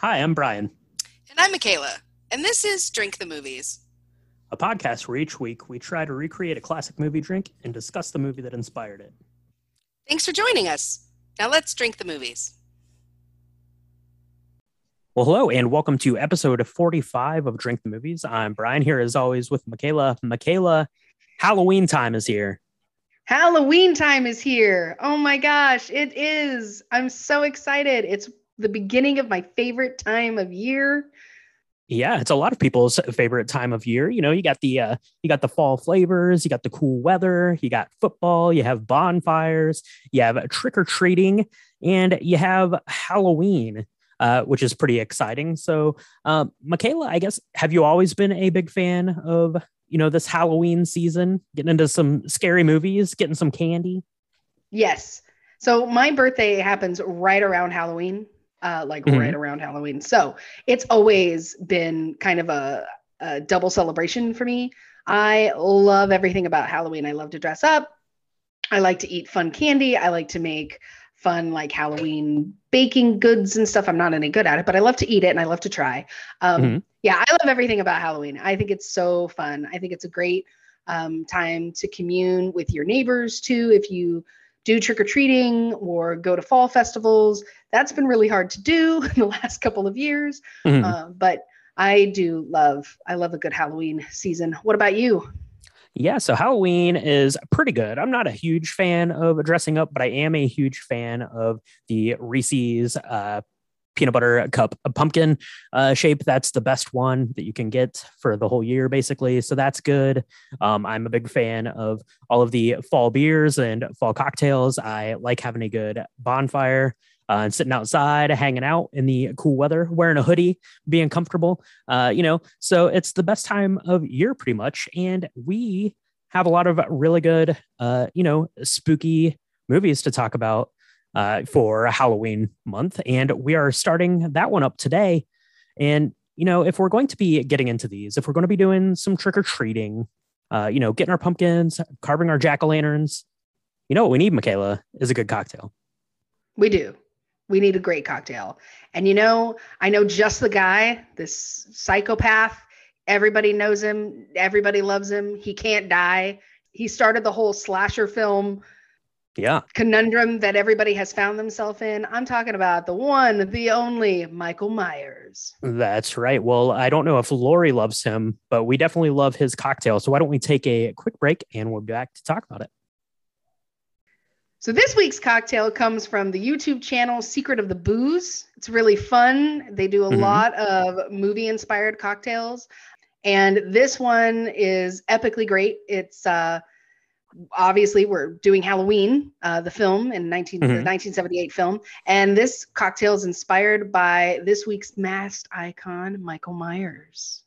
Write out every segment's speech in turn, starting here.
Hi, I'm Brian, And I'm Michaela, and this is Drink the Movies. a podcast where each week we try to recreate a classic movie drink and discuss the movie that inspired it. Thanks for joining us. Now let's drink the movies. Well, hello, and welcome to episode 45 of Drink the Movies. I'm Brian here as always with Michaela. Michaela, Halloween time is here. Halloween time is here. Oh my gosh, it is. I'm so excited. It's the beginning of my favorite time of year. Yeah, it's a lot of people's favorite time of year. You know, you got the uh, you got the fall flavors, you got the cool weather, you got football, you have bonfires, you have trick or treating, and you have Halloween, uh, which is pretty exciting. So, um, Michaela, I guess have you always been a big fan of you know this Halloween season, getting into some scary movies, getting some candy? Yes. So my birthday happens right around Halloween, uh, like Mhm. right around Halloween. So it's always been kind of a, a double celebration for me. I love everything about Halloween. I love to dress up. I like to eat fun candy. I like to make fun like Halloween baking goods and stuff. I'm not any good at it, but I love to eat it and I love to try. Um, Mhm. Yeah, I love everything about Halloween. I think it's so fun. I think it's a great um, time to commune with your neighbors too. If you do trick or treating or go to fall festivals, that's been really hard to do in the last couple of years. Mhm. Uh, but I do love, I love a good Halloween season. What about you? Yeah, so Halloween is pretty good. I'm not a huge fan of dressing up, but I am a huge fan of the Reese's uh, peanut butter cup pumpkin uh, shape. That's the best one that you can get for the whole year, basically. So that's good. Um, I'm a big fan of all of the fall beers and fall cocktails. I like having a good bonfire. Uh, and sitting outside, hanging out in the cool weather, wearing a hoodie, being comfortable. Uh, you know, so it's the best time of year, pretty much. And we have a lot of really good, uh, you know, spooky movies to talk about uh, for Halloween month. And we are starting that one up today. And, you know, if we're going to be getting into these, if we're going to be doing some trick or treating, uh, you know, getting our pumpkins, carving our jack o' lanterns, you know, what we need, Michaela, is a good cocktail. We do. We need a great cocktail. And you know, I know just the guy, this psychopath. Everybody knows him. Everybody loves him. He can't die. He started the whole slasher film Yeah. conundrum that everybody has found themselves in. I'm talking about the one, the only Michael Myers. That's right. Well, I don't know if Laurie loves him, but we definitely love his cocktail. So why don't we take a quick break and we'll be back to talk about it? So this week's cocktail comes from the YouTube channel Secret of the Booze. It's really fun. They do a Mhm. lot of movie inspired cocktails. And this one is epically great. It's uh obviously we're doing Halloween, uh, the film in 19, the Mhm. 1978 film. And this cocktail is inspired by this week's masked icon, Michael Myers.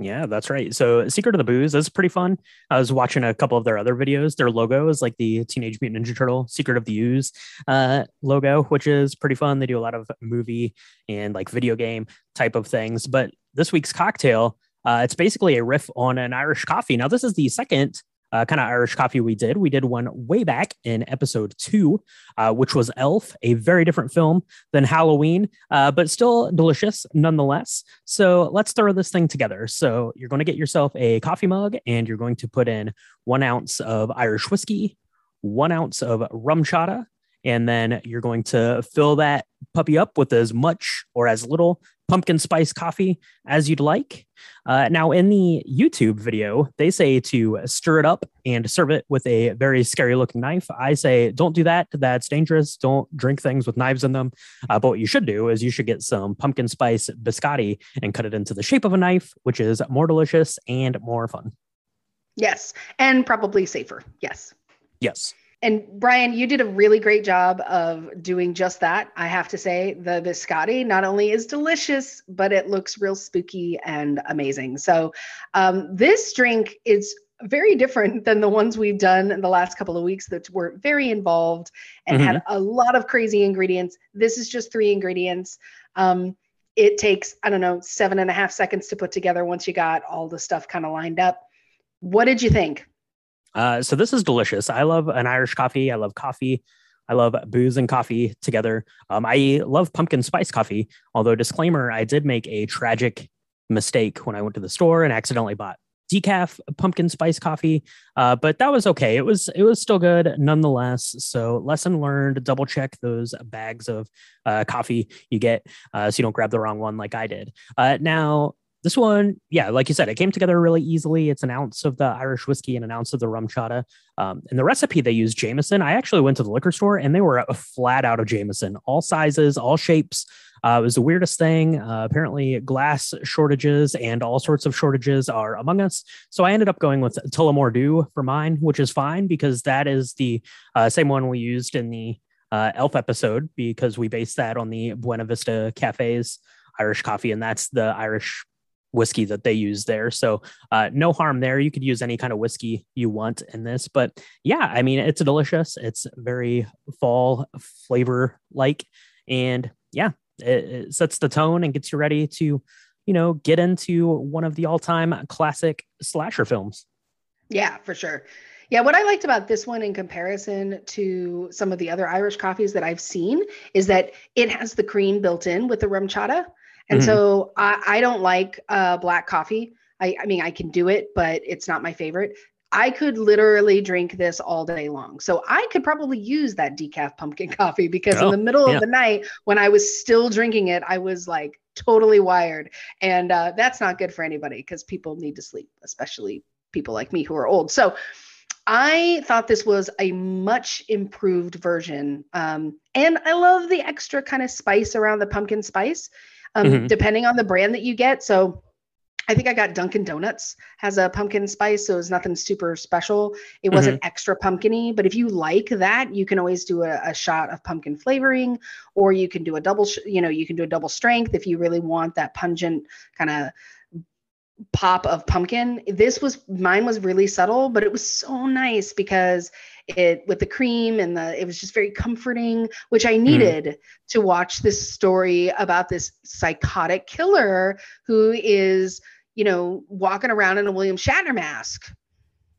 Yeah, that's right. So Secret of the Booze is pretty fun. I was watching a couple of their other videos. Their logo is like the Teenage Mutant Ninja Turtle Secret of the Ooze uh, logo, which is pretty fun. They do a lot of movie and like video game type of things. But this week's cocktail, uh, it's basically a riff on an Irish coffee. Now, this is the second uh, kind of Irish coffee we did. We did one way back in episode two, uh, which was Elf, a very different film than Halloween, uh, but still delicious nonetheless. So let's throw this thing together. So you're going to get yourself a coffee mug and you're going to put in one ounce of Irish whiskey, one ounce of RumChata, and then you're going to fill that puppy up with as much or as little pumpkin spice coffee as you'd like. Uh, now, in the YouTube video, they say to stir it up and serve it with a very scary looking knife. I say, don't do that. That's dangerous. Don't drink things with knives in them. Uh, but what you should do is you should get some pumpkin spice biscotti and cut it into the shape of a knife, which is more delicious and more fun. Yes. And probably safer. Yes. Yes. And Brian, you did a really great job of doing just that. I have to say, the biscotti not only is delicious, but it looks real spooky and amazing. So, um, this drink is very different than the ones we've done in the last couple of weeks that were very involved and had a lot of crazy ingredients. This is just three ingredients. Um, it takes, I don't know, seven and a half seconds to put together once you got all the stuff kind of lined up. What did you think? Uh, so this is delicious. I love an Irish coffee. I love coffee. I love booze and coffee together. Um, I love pumpkin spice coffee. Although, disclaimer, I did make a tragic mistake when I went to the store and accidentally bought decaf pumpkin spice coffee uh, but that was okay it was it was still good nonetheless so lesson learned double check those bags of uh, coffee you get uh, so you don't grab the wrong one like i did uh, now this one yeah like you said it came together really easily it's an ounce of the irish whiskey and an ounce of the RumChata um, and the recipe they use jameson i actually went to the liquor store and they were flat out of jameson all sizes all shapes uh, it was the weirdest thing. Uh, apparently, glass shortages and all sorts of shortages are among us. So I ended up going with Tullamore Dew for mine, which is fine because that is the uh, same one we used in the uh, Elf episode because we based that on the Buena Vista Cafe's Irish coffee, and that's the Irish whiskey that they use there. So uh, no harm there. You could use any kind of whiskey you want in this, but yeah, I mean it's delicious. It's very fall flavor like, and yeah, it, it sets the tone and gets you ready to, you know, get into one of the all-time classic slasher films. Yeah, for sure. Yeah, what I liked about this one in comparison to some of the other Irish coffees that I've seen is that it has the cream built in with the RumChata. And mm-hmm. so I, I, don't like uh, black coffee. I, I mean, I can do it, but it's not my favorite. I could literally drink this all day long. So I could probably use that decaf pumpkin coffee because oh, in the middle yeah. of the night when I was still drinking it, I was like totally wired. And uh, that's not good for anybody because people need to sleep, especially people like me who are old. So I thought this was a much improved version. Um, and I love the extra kind of spice around the pumpkin spice, um, mm-hmm. depending on the brand that you get. So I think I got Dunkin' Donuts has a pumpkin spice, so it's nothing super special. It wasn't mm-hmm. extra pumpkiny, but if you like that, you can always do a, a, shot of pumpkin flavoring, or you can do a double, sh- you know, you can do a double strength if you really want that pungent kind of pop of pumpkin. This was mine was really subtle, but it was so nice because it with the cream and the it was just very comforting, which I needed mm. to watch this story about this psychotic killer who is you know, walking around in a William Shatner mask.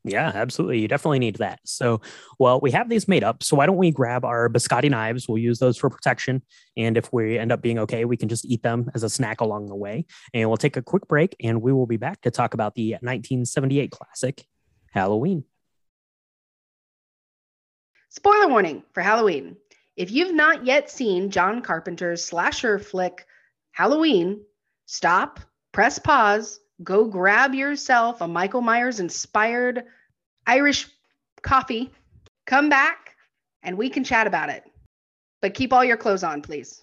Yeah, absolutely. You definitely need that. So, well, we have these made up. So, why don't we grab our biscotti knives? We'll use those for protection. And if we end up being okay, we can just eat them as a snack along the way. And we'll take a quick break and we will be back to talk about the 1978 classic, Halloween. Spoiler warning for Halloween. If you've not yet seen John Carpenter's slasher flick, Halloween, stop, press pause, go grab yourself a Michael Myers inspired Irish coffee, come back, and we can chat about it. But keep all your clothes on, please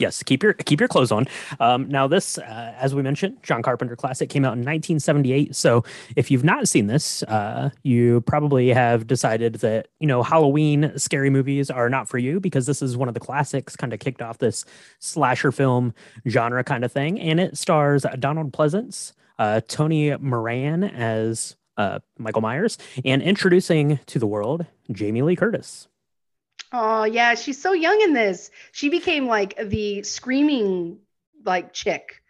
yes, keep your keep your clothes on. Um, now, this, uh, as we mentioned, John Carpenter classic came out in 1978. So, if you've not seen this, uh, you probably have decided that you know Halloween scary movies are not for you because this is one of the classics. Kind of kicked off this slasher film genre kind of thing, and it stars Donald Pleasence, uh, Tony Moran as uh, Michael Myers, and introducing to the world Jamie Lee Curtis. Oh yeah, she's so young in this. She became like the screaming like chick.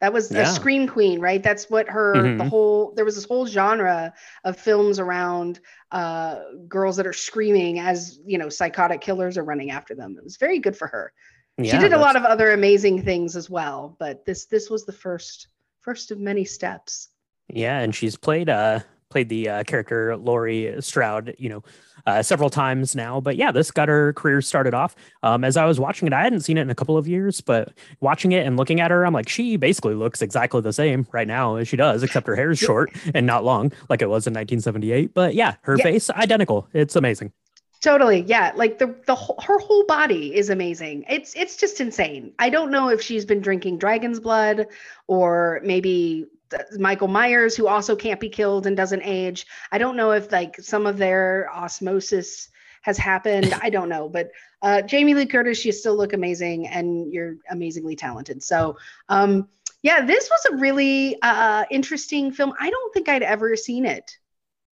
That was the yeah. scream queen, right? That's what her mm-hmm. the whole there was this whole genre of films around uh girls that are screaming as, you know, psychotic killers are running after them. It was very good for her. Yeah, she did a lot of other amazing things as well, but this this was the first first of many steps. Yeah, and she's played uh played the uh, character Laurie Strode, you know, uh, several times now. But yeah, this got her career started off. Um, as I was watching it, I hadn't seen it in a couple of years, but watching it and looking at her, I'm like, she basically looks exactly the same right now as she does, except her hair is short and not long like it was in 1978. But yeah, her yeah. face identical. It's amazing. Totally. Yeah. Like the the whole, her whole body is amazing. It's it's just insane. I don't know if she's been drinking dragon's blood or maybe Michael Myers, who also can't be killed and doesn't age. I don't know if like some of their osmosis has happened. I don't know, but uh, Jamie Lee Curtis, you still look amazing and you're amazingly talented. So, um, yeah, this was a really uh, interesting film. I don't think I'd ever seen it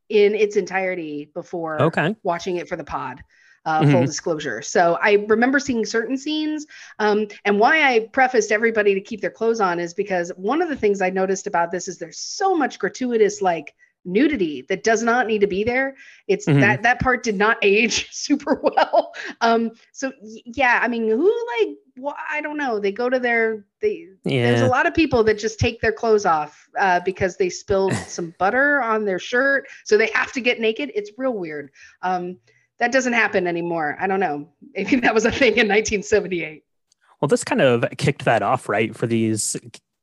in its entirety before okay. watching it for the pod uh, mm-hmm. full disclosure. So I remember seeing certain scenes. Um, and why I prefaced everybody to keep their clothes on is because one of the things I noticed about this is there's so much gratuitous like nudity that does not need to be there. It's Mhm. that that part did not age super well. Um, so yeah, I mean, who like wh- I don't know. They go to their they. There's a lot of people that just take their clothes off uh, because they spilled some butter on their shirt, so they have to get naked. It's real weird. Um, that doesn't happen anymore. I don't know. Maybe that was a thing in 1978. Well, this kind of kicked that off, right? For these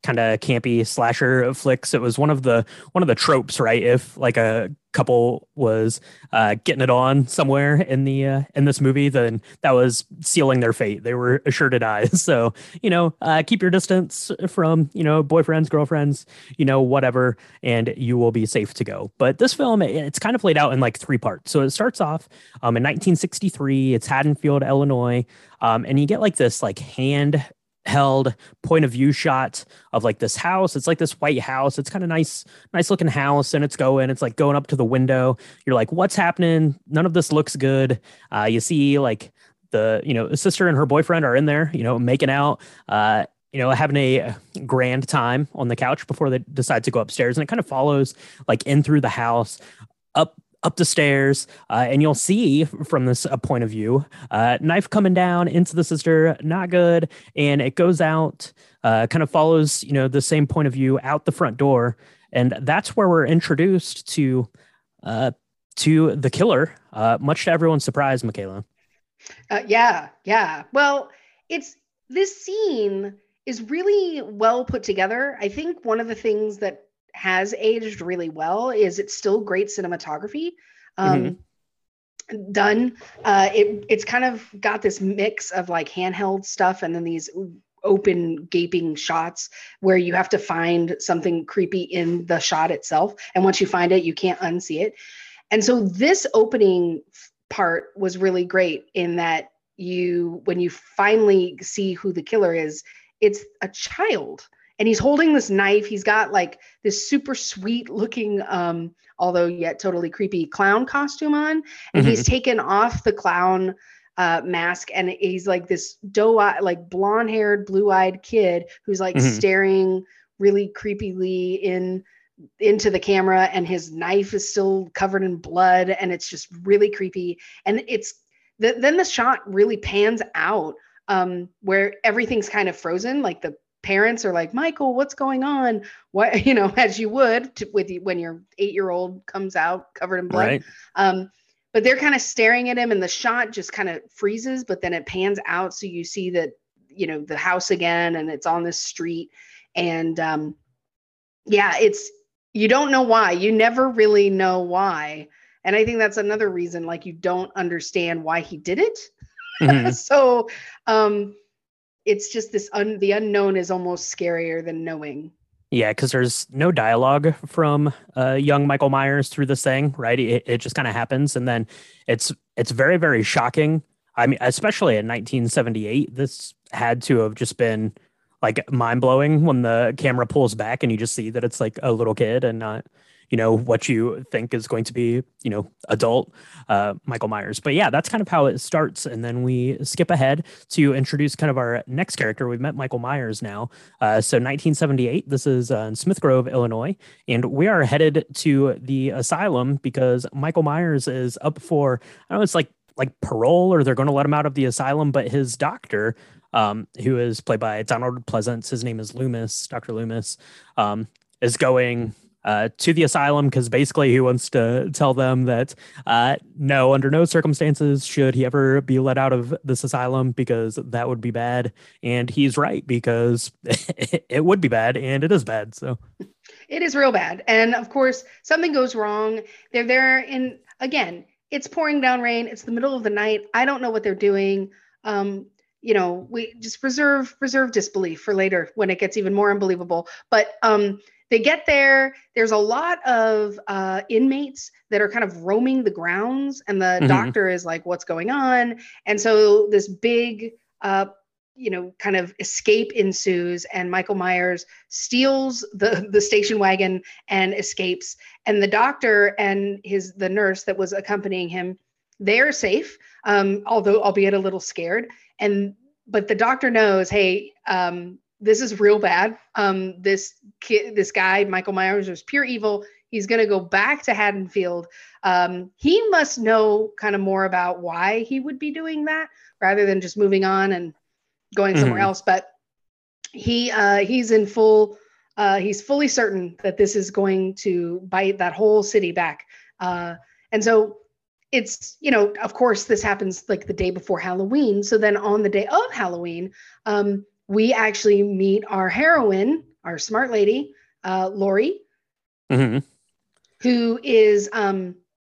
kind of campy slasher flicks, it was one of the one of the tropes, right? If like a couple was uh, getting it on somewhere in the uh, in this movie, then that was sealing their fate. They were assured to die. So you know, uh, keep your distance from you know boyfriends, girlfriends, you know, whatever, and you will be safe to go. But this film, it's kind of laid out in like three parts. So it starts off um, in 1963. It's Haddonfield, Illinois. Um, and you get like this like hand held point of view shot of like this house. It's like this white house. It's kind of nice nice looking house and it's going it's like going up to the window. You're like what's happening? None of this looks good. Uh, you see like the you know sister and her boyfriend are in there you know making out uh, you know having a grand time on the couch before they decide to go upstairs. And it kind of follows like in through the house up up the stairs uh, and you'll see from this uh, point of view uh, knife coming down into the sister not good and it goes out uh, kind of follows you know the same point of view out the front door and that's where we're introduced to uh, to the killer uh, much to everyone's surprise michaela yeah, yeah. Well, it's this scene is really well put together. I think one of the things that has aged really well is it's still great cinematography. Um, Done. Uh, it it's kind of got this mix of like handheld stuff and then these open gaping shots where you have to find something creepy in the shot itself and once you find it you can't unsee it and so this opening part was really great in that you when you finally see who the killer is it's a child and he's holding this knife. He's got like this super sweet looking um although yet totally creepy clown costume on. And he's taken off the clown uh, mask and he's like this doe eye like blonde haired blue eyed kid who's like Mhm. staring really creepily in into the camera and his knife is still covered in blood and it's just really creepy. And it's th- then the shot really pans out um where everything's kind of frozen like the parents are like michael what's going on? What you know as you would to, with you when your eight year old comes out covered in blood. Right. Um, but they're kind of staring at him, and the shot just kind of freezes, but then it pans out, so you see that you know the house again, and it's on this street, and um, yeah, it's you don't know why, you never really know why, and I think that's another reason, like you don't understand why he did it. Mhm. so um, it's just this un- the unknown is almost scarier than knowing. Yeah, because there's no dialogue from uh, young Michael Myers through this thing, right? It, it just kind of happens, and then it's it's very very shocking. I mean, especially in 1978, this had to have just been like mind blowing when the camera pulls back and you just see that it's like a little kid and not you know what you think is going to be you know adult uh, Michael Myers. But yeah, that's kind of how it starts, and then we skip ahead to introduce kind of our next character. We've met Michael Myers now. Uh, so 1978, this is uh, in Smith Grove, Illinois, and we are headed to the asylum because Michael Myers is up for I don't know it's like like parole or they're going to let him out of the asylum, but his doctor, um, who is played by Donald Pleasence, his name is Loomis, Doctor Loomis, um, is going. Uh, to the asylum because basically he wants to tell them that uh, no, under no circumstances should he ever be let out of this asylum because that would be bad. And he's right because it would be bad and it is bad. So It is real bad. And of course, something goes wrong. They're there in again, it's pouring down rain. It's the middle of the night. I don't know what they're doing. Um, you know, we just reserve reserve disbelief for later when it gets even more unbelievable. But um they get there. There's a lot of uh, inmates that are kind of roaming the grounds, and the Mhm. doctor is like, "What's going on?" And so this big, uh, you know, kind of escape ensues, and Michael Myers steals the the station wagon and escapes. And the doctor and his the nurse that was accompanying him, they are safe, um, although albeit a little scared. And but the doctor knows, hey, um, this is real bad. Um, this kid, this guy, Michael Myers, is pure evil. He's going to go back to Haddonfield. Um, he must know kind of more about why he would be doing that rather than just moving on and going somewhere Mhm. else. But he uh, he's in full. Uh, he's fully certain that this is going to bite that whole city back. Uh, and so it's you know of course this happens like the day before halloween so then on the day of halloween um, we actually meet our heroine our smart lady uh, laurie hmm who is um,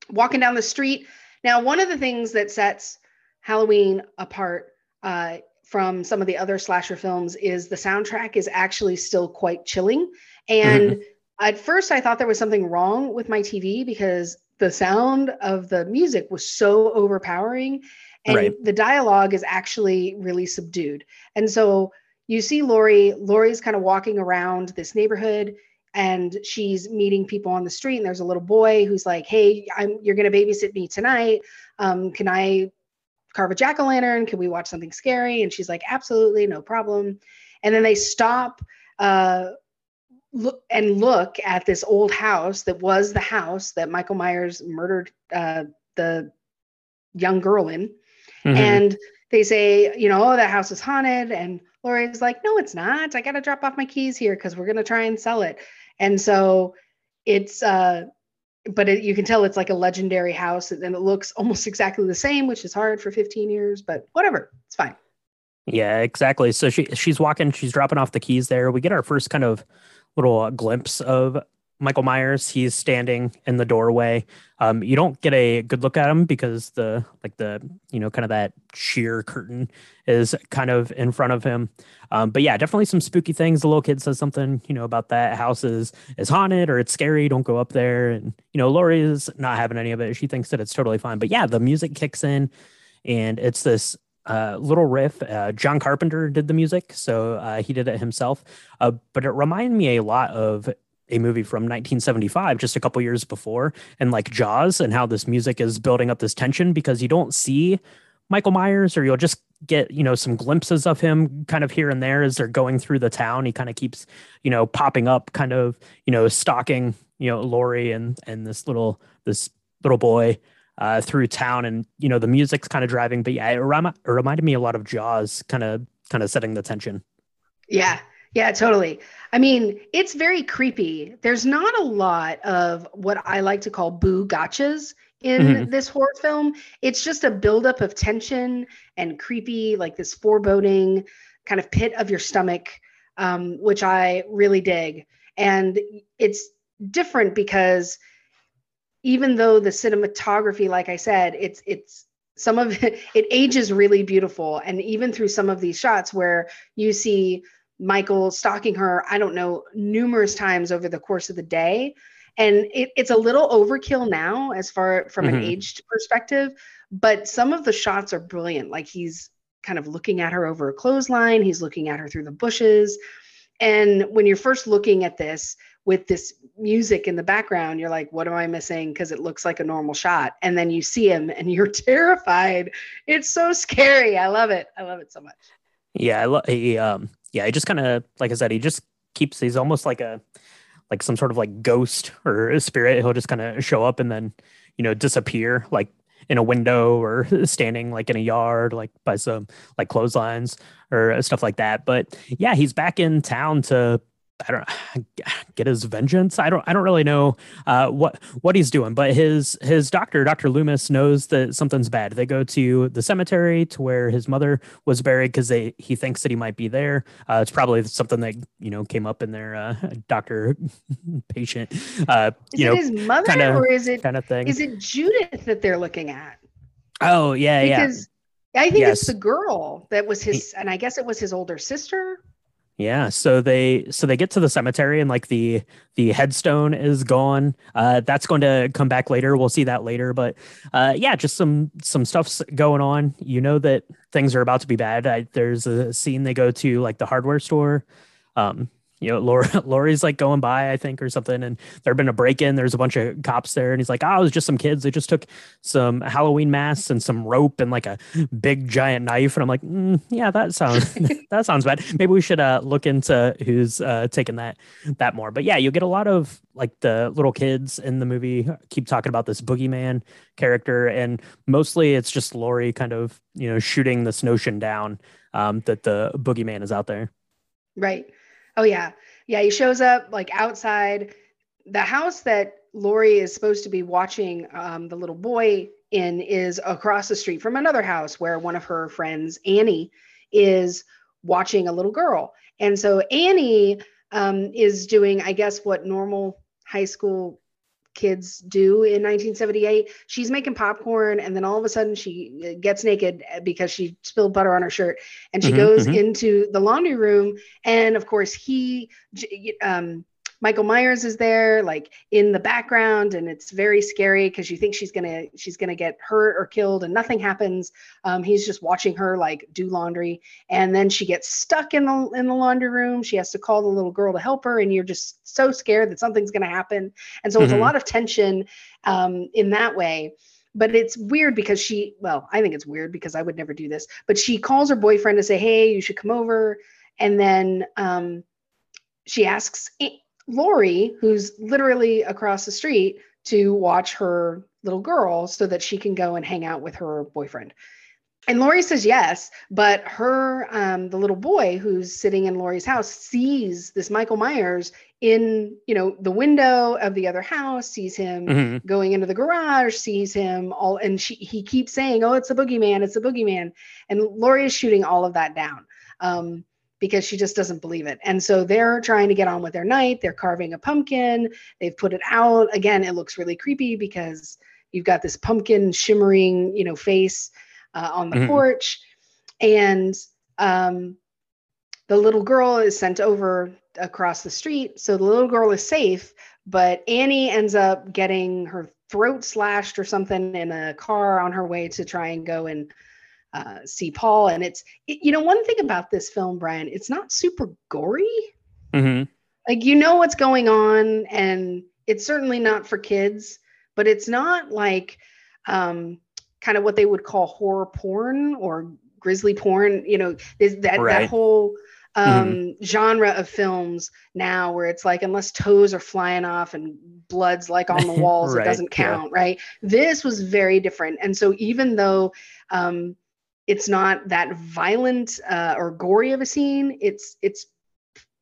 walking down the street. Now one of the things that sets halloween apart uh, from some of the other slasher films is the soundtrack is actually still quite chilling. And at first i thought there was something wrong with my tv because the sound of the music was so overpowering and Right. the dialogue is actually really subdued. And so you see laurie laurie's kind of walking around this neighborhood and she's meeting people on the street and there's a little boy who's like hey i'm you're going to babysit me tonight um, can i carve a jack-o'-lantern can we watch something scary and she's like absolutely no problem and then they stop uh, look and look at this old house that was the house that michael myers murdered uh, the young girl in Mhm. and they say, you know, oh, that house is haunted. And Laurie's like, no, it's not. I got to drop off my keys here because we're going to try and sell it. And so it's, uh, but it, you can tell it's like a legendary house and it looks almost exactly the same, which is hard for 15 years, but whatever, it's fine. Yeah, exactly. So she she's walking, she's dropping off the keys there. We get our first kind of little glimpse of Michael Myers. He's standing in the doorway. Um, you don't get a good look at him because the like the you know kind of that sheer curtain is kind of in front of him. Um, but yeah, definitely some spooky things. The little kid says something you know about that house is is haunted or it's scary. Don't go up there. And you know Laurie is not having any of it. She thinks that it's totally fine. But yeah, the music kicks in, and it's this uh, little riff. Uh, John Carpenter did the music, so uh, he did it himself. Uh, but it reminded me a lot of a movie from 1975, just a couple years before, and like Jaws, and how this music is building up this tension because you don't see Michael Myers, or you'll just get you know some glimpses of him kind of here and there as they're going through the town. He kind of keeps you know popping up, kind of you know stalking you know Laurie and and this little this little boy uh, through town, and you know the music's kind of driving. But yeah, it, remi- it reminded me a lot of Jaws, kind of kind of setting the tension. Yeah. Yeah, totally. I mean, it's very creepy. There's not a lot of what I like to call boo gotchas in Mhm. this horror film. It's just a buildup of tension and creepy, like this foreboding kind of pit of your stomach, um, which I really dig. And it's different because even though the cinematography, like I said, it's it's some of it, it ages really beautiful. And even through some of these shots where you see Michael stalking her, I don't know, numerous times over the course of the day. And it, it's a little overkill now as far from an Mhm. aged perspective, but some of the shots are brilliant. Like he's kind of looking at her over a clothesline, he's looking at her through the bushes. And when you're first looking at this with this music in the background, you're like, what am I missing? Because it looks like a normal shot. And then you see him and you're terrified. It's so scary. I love it. I love it so much. Yeah, I love. he um yeah, he just kind of like I said, he just keeps he's almost like a like some sort of like ghost or a spirit. He'll just kind of show up and then you know disappear like in a window or standing like in a yard like by some like clotheslines or uh, stuff like that. But yeah, he's back in town to I don't get his vengeance. I don't I don't really know uh, what what he's doing, but his his doctor, Dr. Loomis, knows that something's bad. They go to the cemetery to where his mother was buried because they he thinks that he might be there. Uh, it's probably something that you know came up in their uh, doctor patient uh, Is you it know his mother kinda- or is it kind of thing. is it Judith that they're looking at? oh yeah, yeah. Because I think Yes. it's the girl that was his, and I guess it was his older sister. Yeah, so they so they get to the cemetery and like the the headstone is gone. Uh, that's going to come back later. We'll see that later. But uh, yeah, just some some stuff's going on. You know that things are about to be bad. I, there's a scene they go to like the hardware store, um, you know, Laurie, Laurie's like going by, I think, or something, and there'd been a break in. There's a bunch of cops there, and he's like, "Oh, it was just some kids. They just took some Halloween masks and some rope and like a big giant knife." And I'm like, mm, "Yeah, that sounds that sounds bad. Maybe we should uh, look into who's uh, taking that that more." But yeah, you get a lot of like the little kids in the movie keep talking about this boogeyman character, and mostly it's just Laurie kind of you know shooting this notion down um, that the boogeyman is out there. Right. Oh yeah. Yeah, he shows up like outside the house that Laurie is supposed to be watching um, the little boy in is across the street from another house where one of her friends, Annie, is watching a little girl. And so Annie um, is doing, I guess, what normal high school kids do in 1978. She's making popcorn, and then all of a sudden she uh, gets naked uh, because she spilled butter on her shirt, and she mm-hmm, goes mm-hmm. into the laundry room. And of course, he, um, Michael Myers is there, like in the background, and it's very scary because you think she's gonna she's gonna get hurt or killed, and nothing happens. Um, he's just watching her like do laundry, and then she gets stuck in the in the laundry room. She has to call the little girl to help her, and you're just so scared that something's gonna happen. And so mm-hmm. it's a mm-hmm. lot of tension um, in that way but it's weird because she well i think it's weird because i would never do this but she calls her boyfriend to say hey you should come over and then um, she asks Laurie, who's literally across the street, to watch her little girl so that she can go and hang out with her boyfriend. And Laurie says yes, but her, um, the little boy who's sitting in Laurie's house sees this Michael Myers in, you know, the window of the other house, sees him mm-hmm. going into the garage, sees him all, and she, he keeps saying, "Oh, it's a boogeyman! It's a boogeyman!" And Laurie is shooting all of that down. Um, because she just doesn't believe it. And so they're trying to get on with their night. They're carving a pumpkin. They've put it out. Again, it looks really creepy because you've got this pumpkin shimmering, you know, face uh, on the mm-hmm. porch. And um, the little girl is sent over across the street. So the little girl is safe, but Annie ends up getting her throat slashed or something in a car on her way to try and go and uh, see Paul. And it's, it, you know, one thing about this film, Brian, it's not super gory. Mm-hmm. Like, you know what's going on, and it's certainly not for kids, but it's not like um, kind of what they would call horror porn or grisly porn. You know, is that, right. that whole um mm-hmm. genre of films now where it's like unless toes are flying off and blood's like on the walls right. it doesn't count yeah. right this was very different and so even though um it's not that violent uh, or gory of a scene. It's it's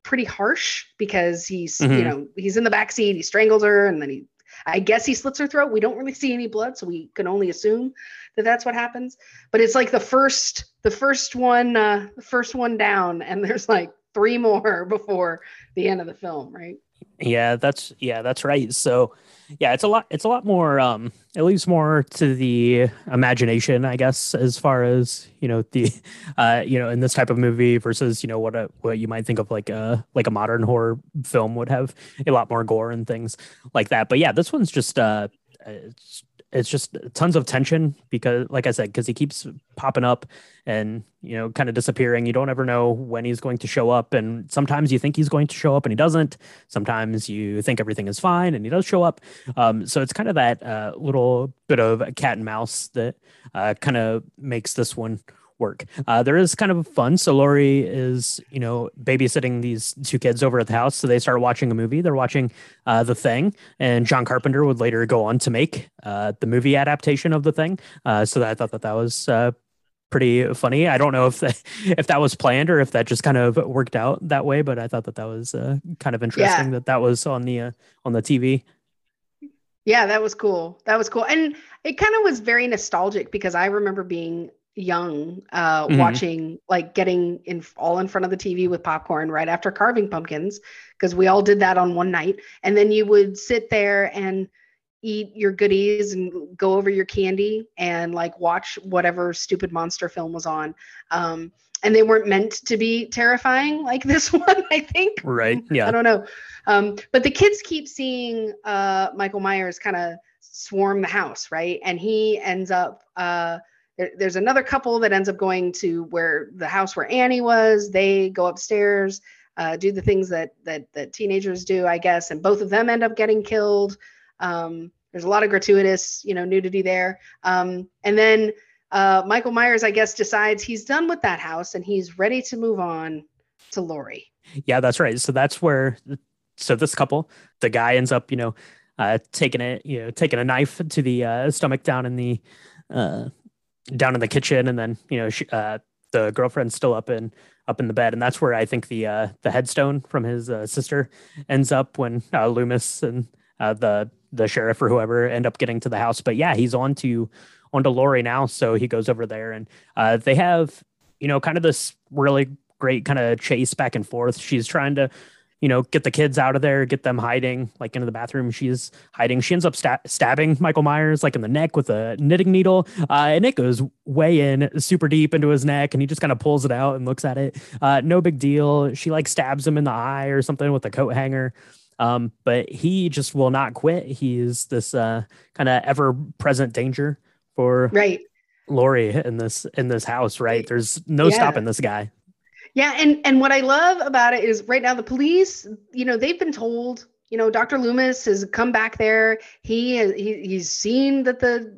pretty harsh because he's mm-hmm. you know he's in the back seat. He strangles her and then he I guess he slits her throat. We don't really see any blood, so we can only assume that that's what happens. But it's like the first the first one uh, the first one down, and there's like three more before the end of the film, right? Yeah, that's yeah, that's right. So yeah, it's a lot it's a lot more um it leaves more to the imagination, I guess, as far as, you know, the uh you know, in this type of movie versus, you know, what a what you might think of like a like a modern horror film would have a lot more gore and things like that. But yeah, this one's just uh it's it's just tons of tension because like i said because he keeps popping up and you know kind of disappearing. You don't ever know when he's going to show up. And sometimes you think he's going to show up and he doesn't. Sometimes you think everything is fine and he does show up. Um, so it's kind of that uh, little bit of cat and mouse that uh, kind of makes this one work. Uh, there is kind of fun. So Laurie is, you know, babysitting these two kids over at the house. So they start watching a movie. They're watching uh, The Thing, and John Carpenter would later go on to make uh, the movie adaptation of The Thing. Uh, so I thought that that was uh, pretty funny. I don't know if that, if that was planned or if that just kind of worked out that way, but I thought that that was uh, kind of interesting yeah. that that was on the on the TV. Yeah, that was cool. That was cool. And it kind of was very nostalgic because I remember being young uh, mm-hmm. watching like getting in all in front of the tv with popcorn right after carving pumpkins because we all did that on one night. And then you would sit there and eat your goodies and go over your candy and like watch whatever stupid monster film was on. Um, and they weren't meant to be terrifying like this one i think. Right yeah. I don't know. Um, but the kids keep seeing uh, michael myers kind of swarm the house right? And he ends up uh, there, there's another couple that ends up going to where the house where Annie was. They go upstairs. uh, do the things that that that teenagers do, I guess, and both of them end up getting killed. Um, there's a lot of gratuitous, you know, nudity there. Um, and then uh, Michael Myers, I guess, decides he's done with that house and he's ready to move on to Laurie. Yeah, that's right. So that's where, so this couple, the guy ends up, you know, uh, taking it, you know, taking a knife to the uh, stomach down in the, uh, down in the kitchen, and then you know, she, uh, the girlfriend's still up in up in the bed, and that's where I think the uh, the headstone from his uh, sister ends up when uh, Loomis and uh, the the sheriff or whoever end up getting to the house. But yeah, he's on to on to Laurie now, so he goes over there, and uh, they have you know kind of this really great kind of chase back and forth. She's trying to you know, get the kids out of there, get them hiding, like into the bathroom. She's hiding. She ends up sta- stabbing Michael Myers like in the neck with a knitting needle, uh, and it goes way in, super deep into his neck, and he just kind of pulls it out and looks at it. Uh, no big deal. She like stabs him in the eye or something with a coat hanger. Um, but he just will not quit. He is this uh, kind of ever present danger for right Laurie in this in this house. Right, there's no yeah. stopping this guy. Yeah, and and what I love about it is right now the police, you know, they've been told, you know, Dr. Loomis has come back there. He has he, he's seen that the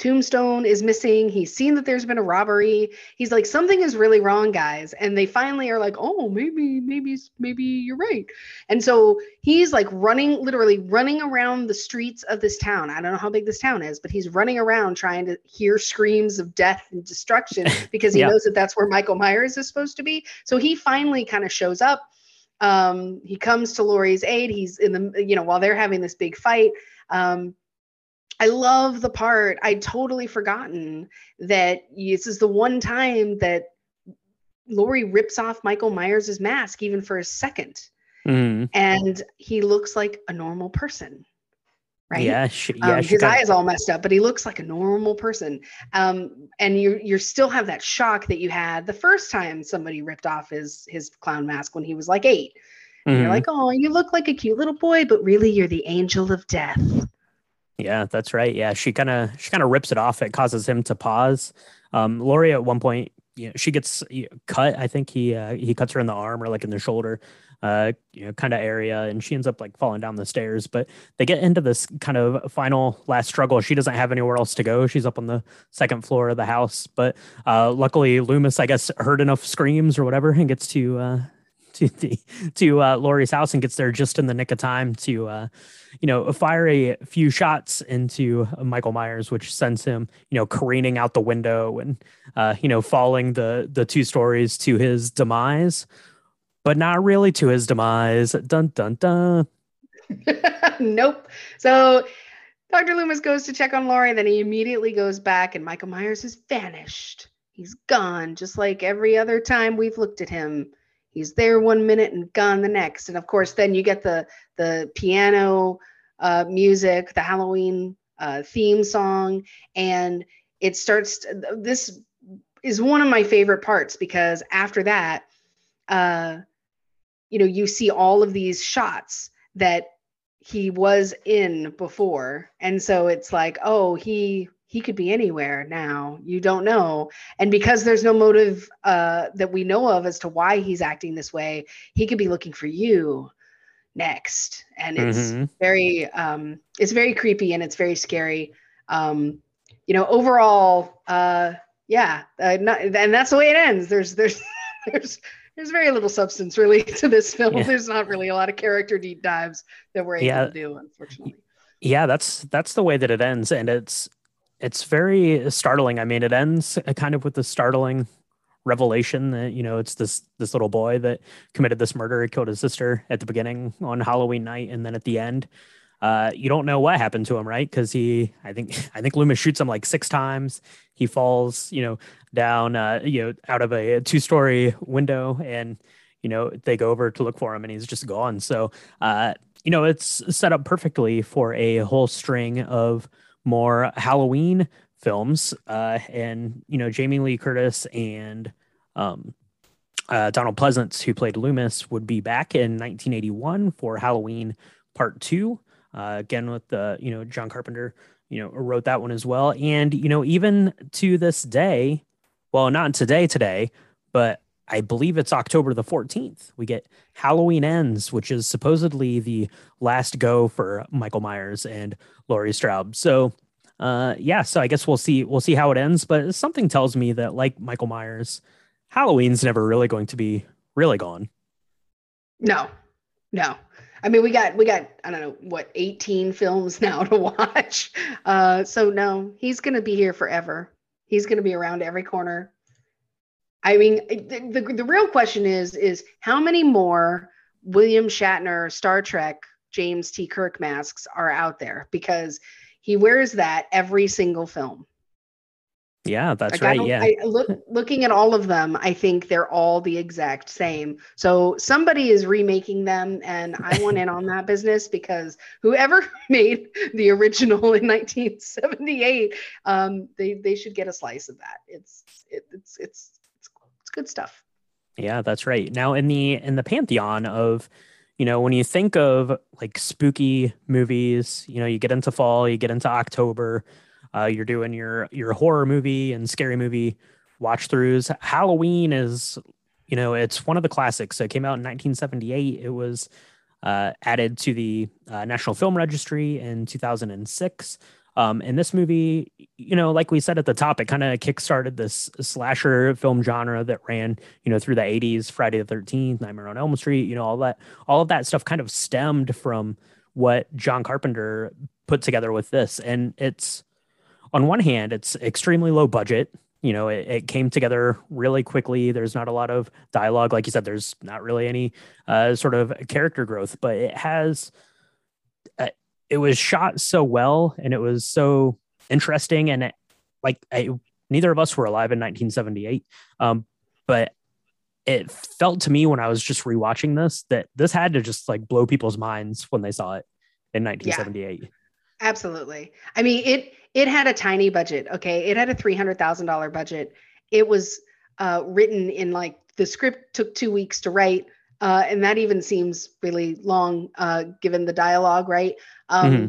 tombstone is missing. He's seen that there's been a robbery. He's like, something is really wrong, guys. And they finally are like, oh, maybe, maybe, maybe you're right. And so he's like running, literally running around the streets of this town. I don't know how big this town is, but he's running around trying to hear screams of death and destruction because he yeah. knows that that's where Michael Myers is supposed to be. So he finally kind of shows up. Um, he comes to Laurie's aid. He's in the, you know, while they're having this big fight. Um, I love the part. I'd totally forgotten that this is the one time that Laurie rips off Michael Myers' mask, even for a 2nd mm-hmm. and he looks like a normal person. Right? Yeah, she, yeah. Um, his eye is all messed up, but he looks like a normal person. Um, and you you still have that shock that you had the first time somebody ripped off his his clown mask when he was like 8 mm-hmm. You're like, oh, you look like a cute little boy, but really you're the angel of death. Yeah, that's right. Yeah, she kind of she kind of rips it off. It causes him to pause. Um, Laurie at one point, you know, she gets cut. I think he uh, he cuts her in the arm or like in the shoulder, uh, you know, kind of area, and she ends up like falling down the stairs. But they get into this kind of final last struggle. She doesn't have anywhere else to go. She's up on the second floor of the house, but uh, luckily Loomis, I guess, heard enough screams or whatever, and gets to uh, to the to uh, Laurie's house and gets there just in the nick of time to uh, you know fire a few shots into Michael Myers, which sends him you know careening out the window and uh, you know falling the the two stories to his demise, but not really to his demise. Dun dun dun. nope. So Dr. Loomis goes to check on Laurie, and then he immediately goes back, and Michael Myers has vanished. He's gone, just like every other time we've looked at him he's there one minute and gone the next. And of course then you get the the piano uh, music the halloween uh, theme song. And it starts this is one of my favorite parts because after that uh, you know you see all of these shots that he was in before. And so it's like oh he he could be anywhere now you don't know. And because there's no motive uh, that we know of as to why he's acting this way he could be looking for you next. And it's mm-hmm. very um, it's very creepy and it's very scary. Um, you know overall uh, yeah uh, not, and that's the way it ends. There's there's there's there's very little substance really to this film. Yeah. there's not really a lot of character deep dives that we're able yeah. to do unfortunately. Yeah that's that's the way that it ends. And it's it's very startling. I mean, it ends kind of with the startling revelation that you know it's this this little boy that committed this murder, killed his sister at the beginning on Halloween night, and then at the end, uh, you don't know what happened to him, right? Because he, I think, I think Loomis shoots him like six times. He falls, you know, down, uh, you know, out of a, a two-story window, and you know they go over to look for him, and he's just gone. So, uh, you know, it's set up perfectly for a whole string of more Halloween films. Uh, and, you know, Jamie Lee Curtis and um, uh, Donald Pleasence, who played Loomis, would be back in 1981 for Halloween Part Two. Uh, again, with the, you know, John Carpenter, you know, wrote that one as well. And, you know, even to this day, well, not today, today, but I believe it's October the 14th. We get Halloween Ends, which is supposedly the last go for Michael Myers and Laurie Strode. So, uh, yeah, so I guess we'll see we'll see how it ends. But something tells me that, like Michael Myers, Halloween's never really going to be really gone. No, no. I mean, we got we got I don't know what 18 films now to watch. Uh, so no, he's gonna be here forever. He's gonna be around every corner. I mean, the, the, the real question is is how many more William Shatner Star Trek James T. Kirk masks are out there because he wears that every single film. Yeah, that's like right. Yeah. I, look, looking at all of them, I think they're all the exact same. So somebody is remaking them, and I want in on that business because whoever made the original in 1978, um, they they should get a slice of that. It's it, it's it's it's good stuff. Yeah, that's right. Now in the in the pantheon of you know, when you think of like spooky movies, you know, you get into fall, you get into October, uh, you're doing your your horror movie and scary movie watch throughs. Halloween is, you know, it's one of the classics. So it came out in 1978. It was uh, added to the uh, National Film Registry in 2006. Um, and this movie, you know, like we said at the top, it kind of kickstarted this slasher film genre that ran, you know, through the 80s, Friday the 13th, Nightmare on Elm Street, you know, all that, all of that stuff kind of stemmed from what John Carpenter put together with this. And it's, on one hand, it's extremely low budget. You know, it, it, came together really quickly. There's not a lot of dialogue. Like you said, there's not really any uh, sort of character growth, but it has, it was shot so well and it was so interesting. And it, like, I, neither of us were alive in 1978. Um, but it felt to me when I was just rewatching this that this had to just like blow people's minds when they saw it in 1978. Yeah, absolutely. I mean, it, it had a tiny budget. Okay. It had a $300,000 budget. It was uh, written in like the script took two weeks to write. Uh, and that even seems really long uh, given the dialogue, right? Um, mm-hmm.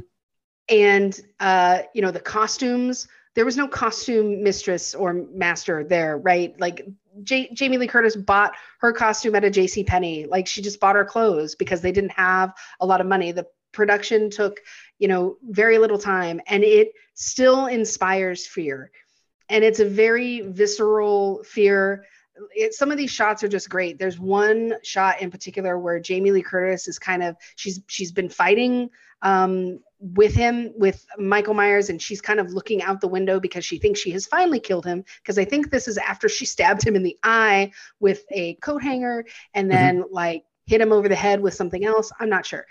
And, uh, you know, the costumes, there was no costume mistress or master there, right? Like J- Jamie Lee Curtis bought her costume at a J.C. Penney. Like she just bought her clothes because they didn't have a lot of money. The production took you know very little time and it still inspires fear and it's a very visceral fear it, some of these shots are just great there's one shot in particular where jamie lee curtis is kind of she's she's been fighting um, with him with michael myers and she's kind of looking out the window because she thinks she has finally killed him because i think this is after she stabbed him in the eye with a coat hanger and mm-hmm. then mm-hmm. like hit him over the head with something else i'm not sure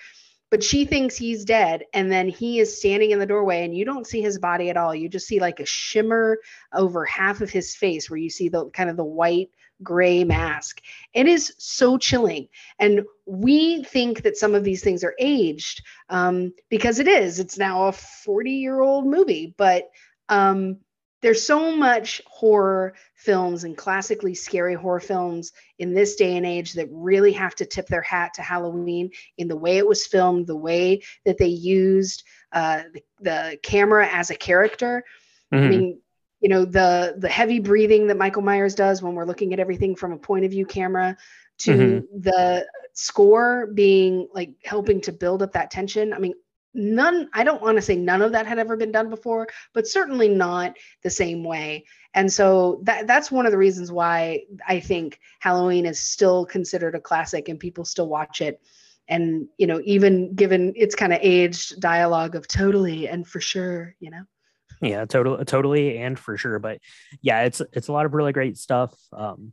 but she thinks he's dead and then he is standing in the doorway and you don't see his body at all. You just see like a shimmer over half of his face where you see the kind of the white gray mask. It is so chilling. And we think that some of these things are aged um, because it is. It's now a 40 year old movie but um, there's so much horror films and classically scary horror films in this day and age that really have to tip their hat to Halloween in the way it was filmed, the way that they used uh, the, the, camera as a character. Mm-hmm. I mean, you know, the the heavy breathing that Michael Myers does when we're looking at everything from a point of view camera to mm-hmm. the score being like helping to build up that tension. I mean, none i don't want to say none of that had ever been done before but certainly not the same way. And so that that's one of the reasons why i think halloween is still considered a classic and people still watch it. And you know even given its kind of aged dialogue of totally and for sure you know? Yeah totally totally and for sure. But yeah it's it's a lot of really great stuff. Um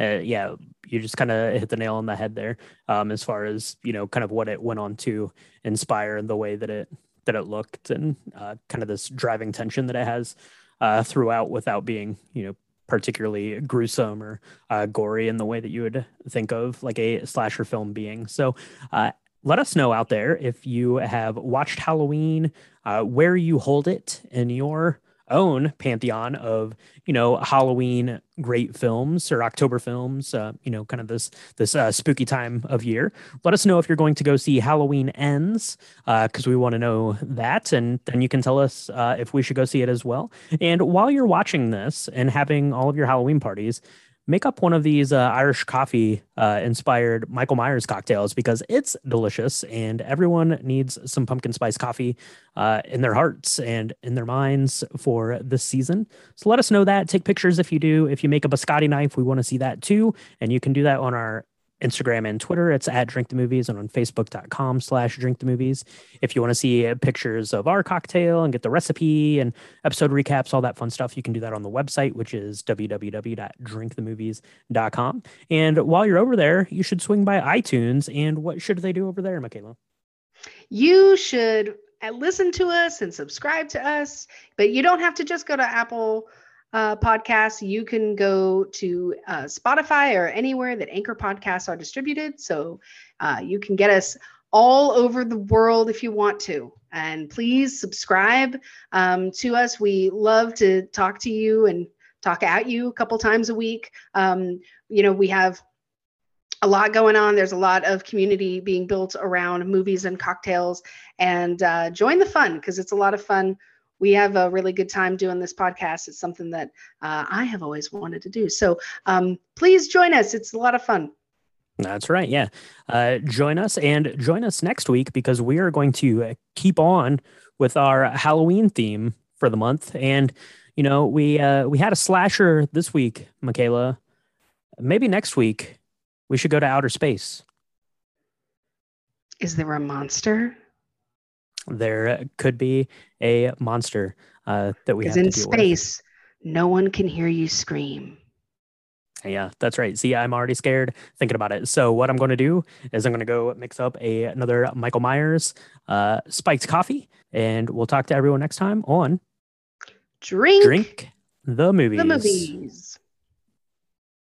uh, yeah, you just kind of hit the nail on the head there. Um, as far as you know, kind of what it went on to inspire and the way that it that it looked, and uh, kind of this driving tension that it has uh, throughout, without being you know particularly gruesome or uh, gory in the way that you would think of like a slasher film being. So. Uh, let us know out there if you have watched Halloween, uh, where you hold it in your own pantheon of you know Halloween great films or October films. Uh, you know, kind of this this uh, spooky time of year. Let us know if you're going to go see Halloween Ends because uh, we want to know that, and then you can tell us uh, if we should go see it as well. And while you're watching this and having all of your Halloween parties, make up one of these uh, Irish coffee uh, inspired Michael Myers cocktails because it's delicious and everyone needs some pumpkin spice coffee uh, in their hearts and in their minds for this season. So let us know that. Take pictures if you do. If you make a biscotti knife, we want to see that too. And you can do that on our Instagram and Twitter. It's at Drink the Movies and on Facebook.com slash Drink the Movies. If you want to see uh, pictures of our cocktail and get the recipe and episode recaps, all that fun stuff, you can do that on the website, which is www.drinkthemovies.com. And while you're over there, you should swing by iTunes. And what should they do over there, Michaela? You should uh, listen to us and subscribe to us, but you don't have to just go to Apple uh, podcasts, you can go to uh, Spotify or anywhere that Anchor podcasts are distributed. So uh, you can get us all over the world if you want to. And please subscribe um, to us. We love to talk to you and talk at you a couple times a week. Um, you know, we have a lot going on. There's a lot of community being built around movies and cocktails. And uh, join the fun because it's a lot of fun we have a really good time doing this podcast. It's something that uh, I have always wanted to do. So um, please join us. It's a lot of fun. That's right. Yeah. Uh, join us and join us next week because we are going to uh, keep on with our Halloween theme for the month. And, you know, we, uh, we had a slasher this week, Michaela. Maybe next week we should go to outer space. Is there a monster? There could be a monster uh, that we have in space. With. No one can hear you scream. Yeah, that's right. See, I'm already scared thinking about it. So what I'm going to do is I'm going to go mix up a another Michael Myers uh, spiked coffee, and we'll talk to everyone next time on Drink Drink the movies. The movies.